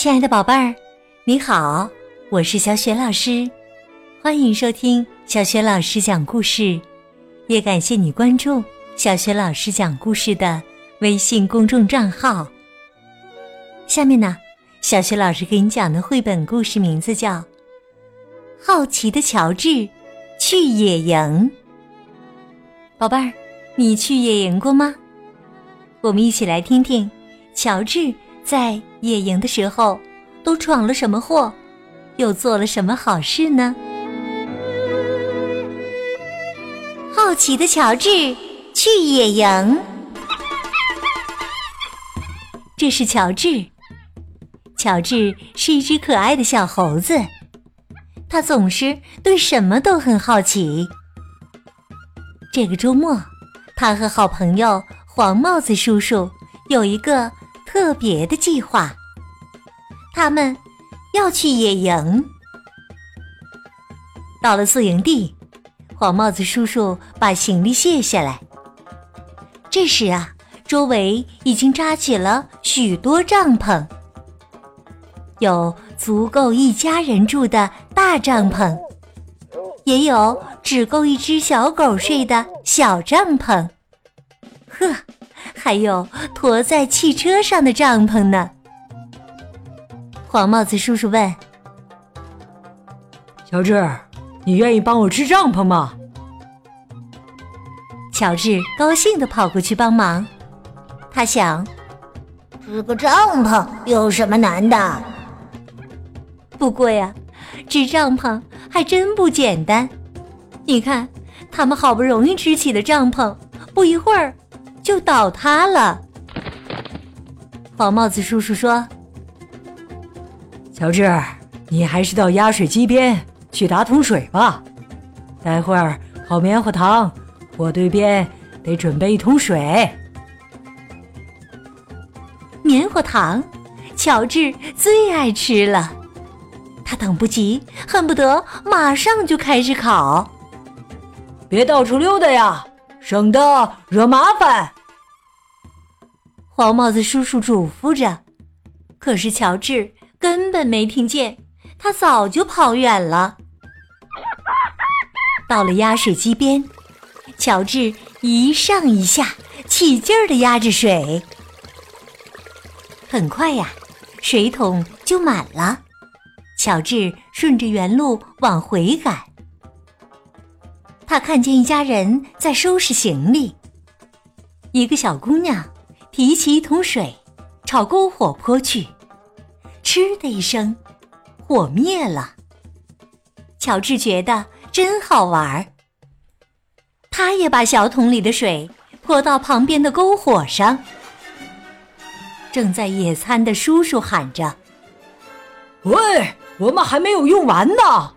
亲爱的宝贝儿，你好，我是小雪老师，欢迎收听小雪老师讲故事，也感谢你关注小雪老师讲故事的微信公众账号。下面呢，小雪老师给你讲的绘本故事名字叫《好奇的乔治去野营》。宝贝儿，你去野营过吗？我们一起来听听乔治。在野营的时候，都闯了什么祸，又做了什么好事呢？好奇的乔治去野营。这是乔治。乔治是一只可爱的小猴子，他总是对什么都很好奇。这个周末，他和好朋友黄帽子叔叔有一个。特别的计划，他们要去野营。到了宿营地，黄帽子叔叔把行李卸下来。这时啊，周围已经扎起了许多帐篷，有足够一家人住的大帐篷，也有只够一只小狗睡的小帐篷。呵。还有驮在汽车上的帐篷呢。黄帽子叔叔问：“乔治，你愿意帮我支帐篷吗？”乔治高兴的跑过去帮忙。他想：“支个帐篷有什么难的？不过呀，支帐篷还真不简单。你看，他们好不容易支起的帐篷，不一会儿……”就倒塌了。黄帽子叔叔说：“乔治，你还是到压水机边去打桶水吧。待会儿烤棉花糖，火堆边得准备一桶水。棉花糖，乔治最爱吃了，他等不及，恨不得马上就开始烤。别到处溜达呀！”省得惹麻烦。黄帽子叔叔嘱咐着，可是乔治根本没听见，他早就跑远了。到了压水机边，乔治一上一下，起劲儿的压着水。很快呀，水桶就满了。乔治顺着原路往回赶。他看见一家人在收拾行李，一个小姑娘提起一桶水，朝篝火泼去，嗤的一声，火灭了。乔治觉得真好玩儿，他也把小桶里的水泼到旁边的篝火上。正在野餐的叔叔喊着：“喂，我们还没有用完呢。”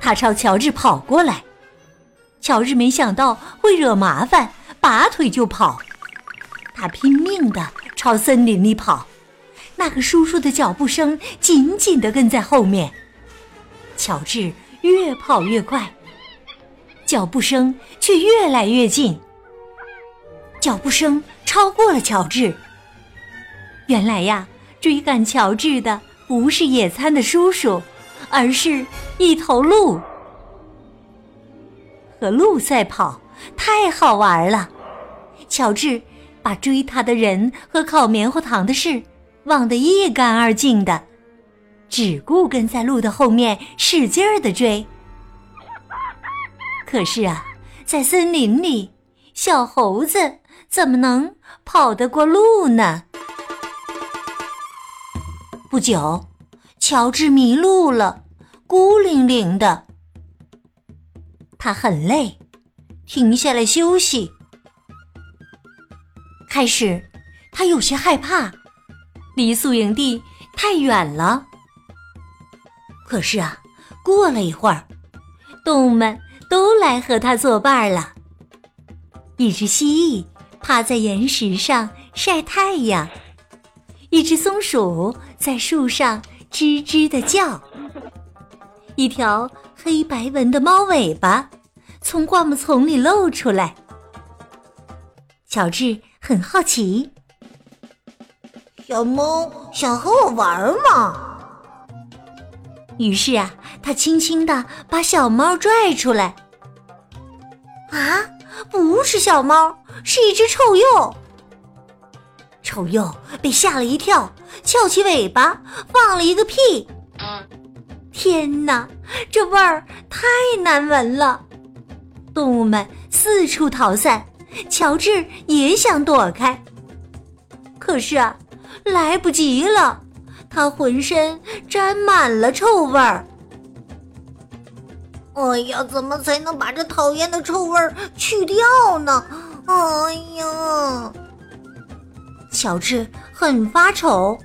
他朝乔治跑过来，乔治没想到会惹麻烦，拔腿就跑。他拼命的朝森林里跑，那个叔叔的脚步声紧紧的跟在后面。乔治越跑越快，脚步声却越来越近。脚步声超过了乔治。原来呀，追赶乔治的不是野餐的叔叔。而是一头鹿，和鹿赛跑太好玩了。乔治把追他的人和烤棉花糖的事忘得一干二净的，只顾跟在鹿的后面使劲儿的追。可是啊，在森林里，小猴子怎么能跑得过鹿呢？不久。乔治迷路了，孤零零的。他很累，停下来休息。开始，他有些害怕，离宿营地太远了。可是啊，过了一会儿，动物们都来和他作伴了。一只蜥蜴趴在岩石上晒太阳，一只松鼠在树上。吱吱的叫，一条黑白纹的猫尾巴从灌木丛里露出来。乔治很好奇：小猫，想和我玩吗？于是啊，他轻轻的把小猫拽出来。啊，不是小猫，是一只臭鼬。臭鼬被吓了一跳，翘起尾巴放了一个屁。天哪，这味儿太难闻了！动物们四处逃散，乔治也想躲开，可是啊，来不及了。他浑身沾满了臭味儿。哎呀，怎么才能把这讨厌的臭味儿去掉呢？哎呀，乔治很发愁。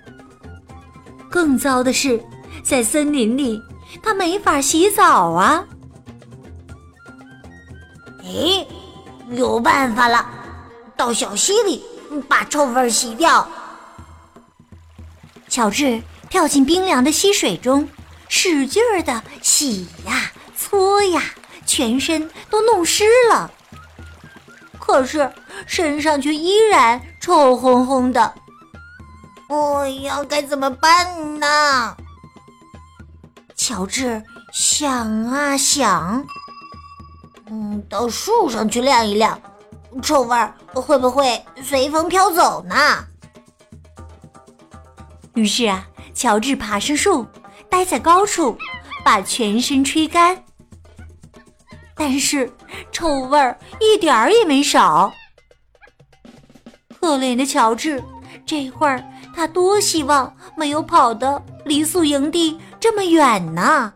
更糟的是，在森林里，他没法洗澡啊。哎，有办法了，到小溪里把臭味洗掉。乔治跳进冰凉的溪水中，使劲儿的洗呀搓呀，全身都弄湿了。可是身上却依然臭烘烘的。哎呀，该怎么办呢？乔治想啊想，嗯，到树上去晾一晾，臭味儿会不会随风飘走呢？于是啊，乔治爬上树，待在高处，把全身吹干。但是臭味儿一点儿也没少。可怜的乔治，这会儿他多希望没有跑得离宿营地这么远呢。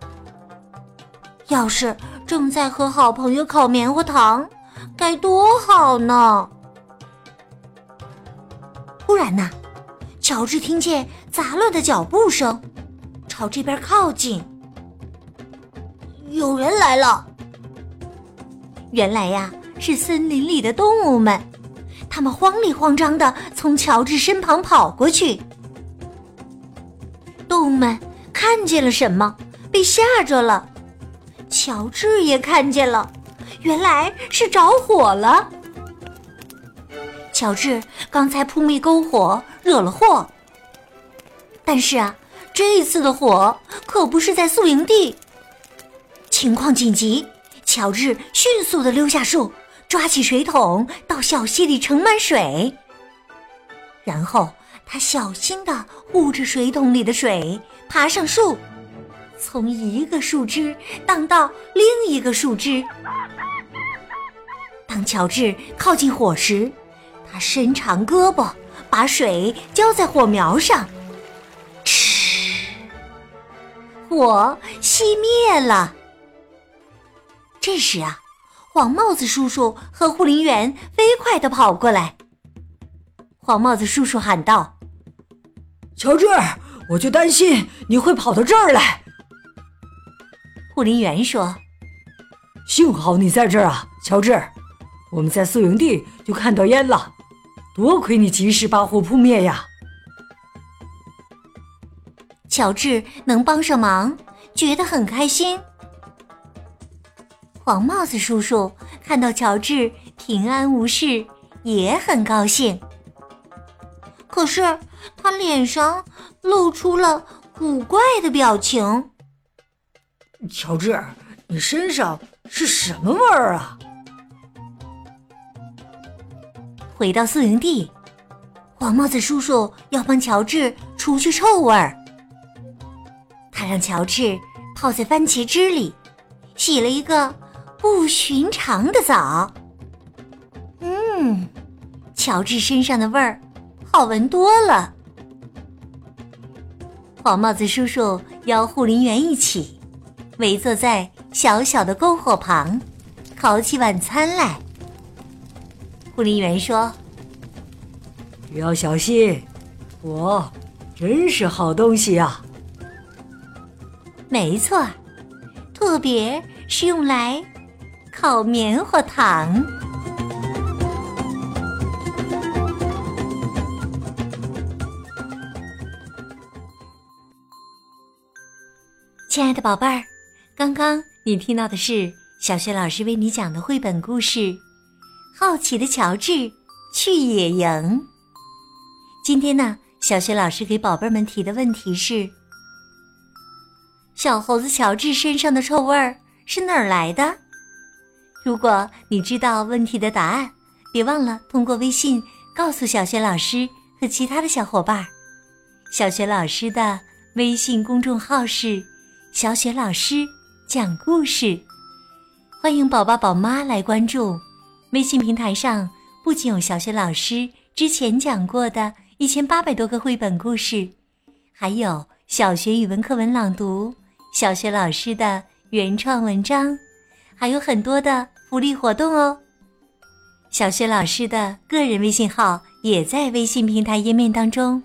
要是正在和好朋友烤棉花糖，该多好呢！突然呢。乔治听见杂乱的脚步声，朝这边靠近。有人来了。原来呀，是森林里的动物们，他们慌里慌张的从乔治身旁跑过去。动物们看见了什么，被吓着了。乔治也看见了，原来是着火了。乔治刚才扑灭篝火，惹了祸。但是啊，这一次的火可不是在宿营地。情况紧急，乔治迅速的溜下树，抓起水桶到小溪里盛满水。然后他小心的护着水桶里的水，爬上树，从一个树枝荡到另一个树枝。当乔治靠近火时，他伸长胳膊，把水浇在火苗上，嗤，火熄灭了。这时啊，黄帽子叔叔和护林员飞快地跑过来。黄帽子叔叔喊道：“乔治，我就担心你会跑到这儿来。”护林员说：“幸好你在这儿啊，乔治，我们在宿营地就看到烟了。”多亏你及时把火扑灭呀！乔治能帮上忙，觉得很开心。黄帽子叔叔看到乔治平安无事，也很高兴。可是他脸上露出了古怪的表情。乔治，你身上是什么味儿啊？回到宿营地，黄帽子叔叔要帮乔治除去臭味儿。他让乔治泡在番茄汁里，洗了一个不寻常的澡。嗯，乔治身上的味儿好闻多了。黄帽子叔叔邀护林员一起围坐在小小的篝火旁，烤起晚餐来。护林员说：“要小心，火真是好东西呀。”没错，特别是用来烤棉花糖。亲爱的宝贝儿，刚刚你听到的是小雪老师为你讲的绘本故事。好奇的乔治去野营。今天呢，小雪老师给宝贝们提的问题是：小猴子乔治身上的臭味儿是哪儿来的？如果你知道问题的答案，别忘了通过微信告诉小雪老师和其他的小伙伴。小雪老师的微信公众号是“小雪老师讲故事”，欢迎宝宝宝妈来关注。微信平台上不仅有小雪老师之前讲过的一千八百多个绘本故事，还有小学语文课文朗读、小学老师的原创文章，还有很多的福利活动哦。小雪老师的个人微信号也在微信平台页面当中，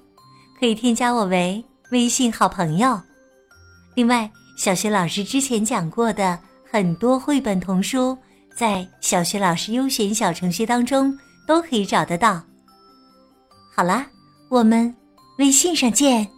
可以添加我为微信好朋友。另外，小学老师之前讲过的很多绘本童书。在小学老师优选小程序当中都可以找得到。好啦，我们微信上见。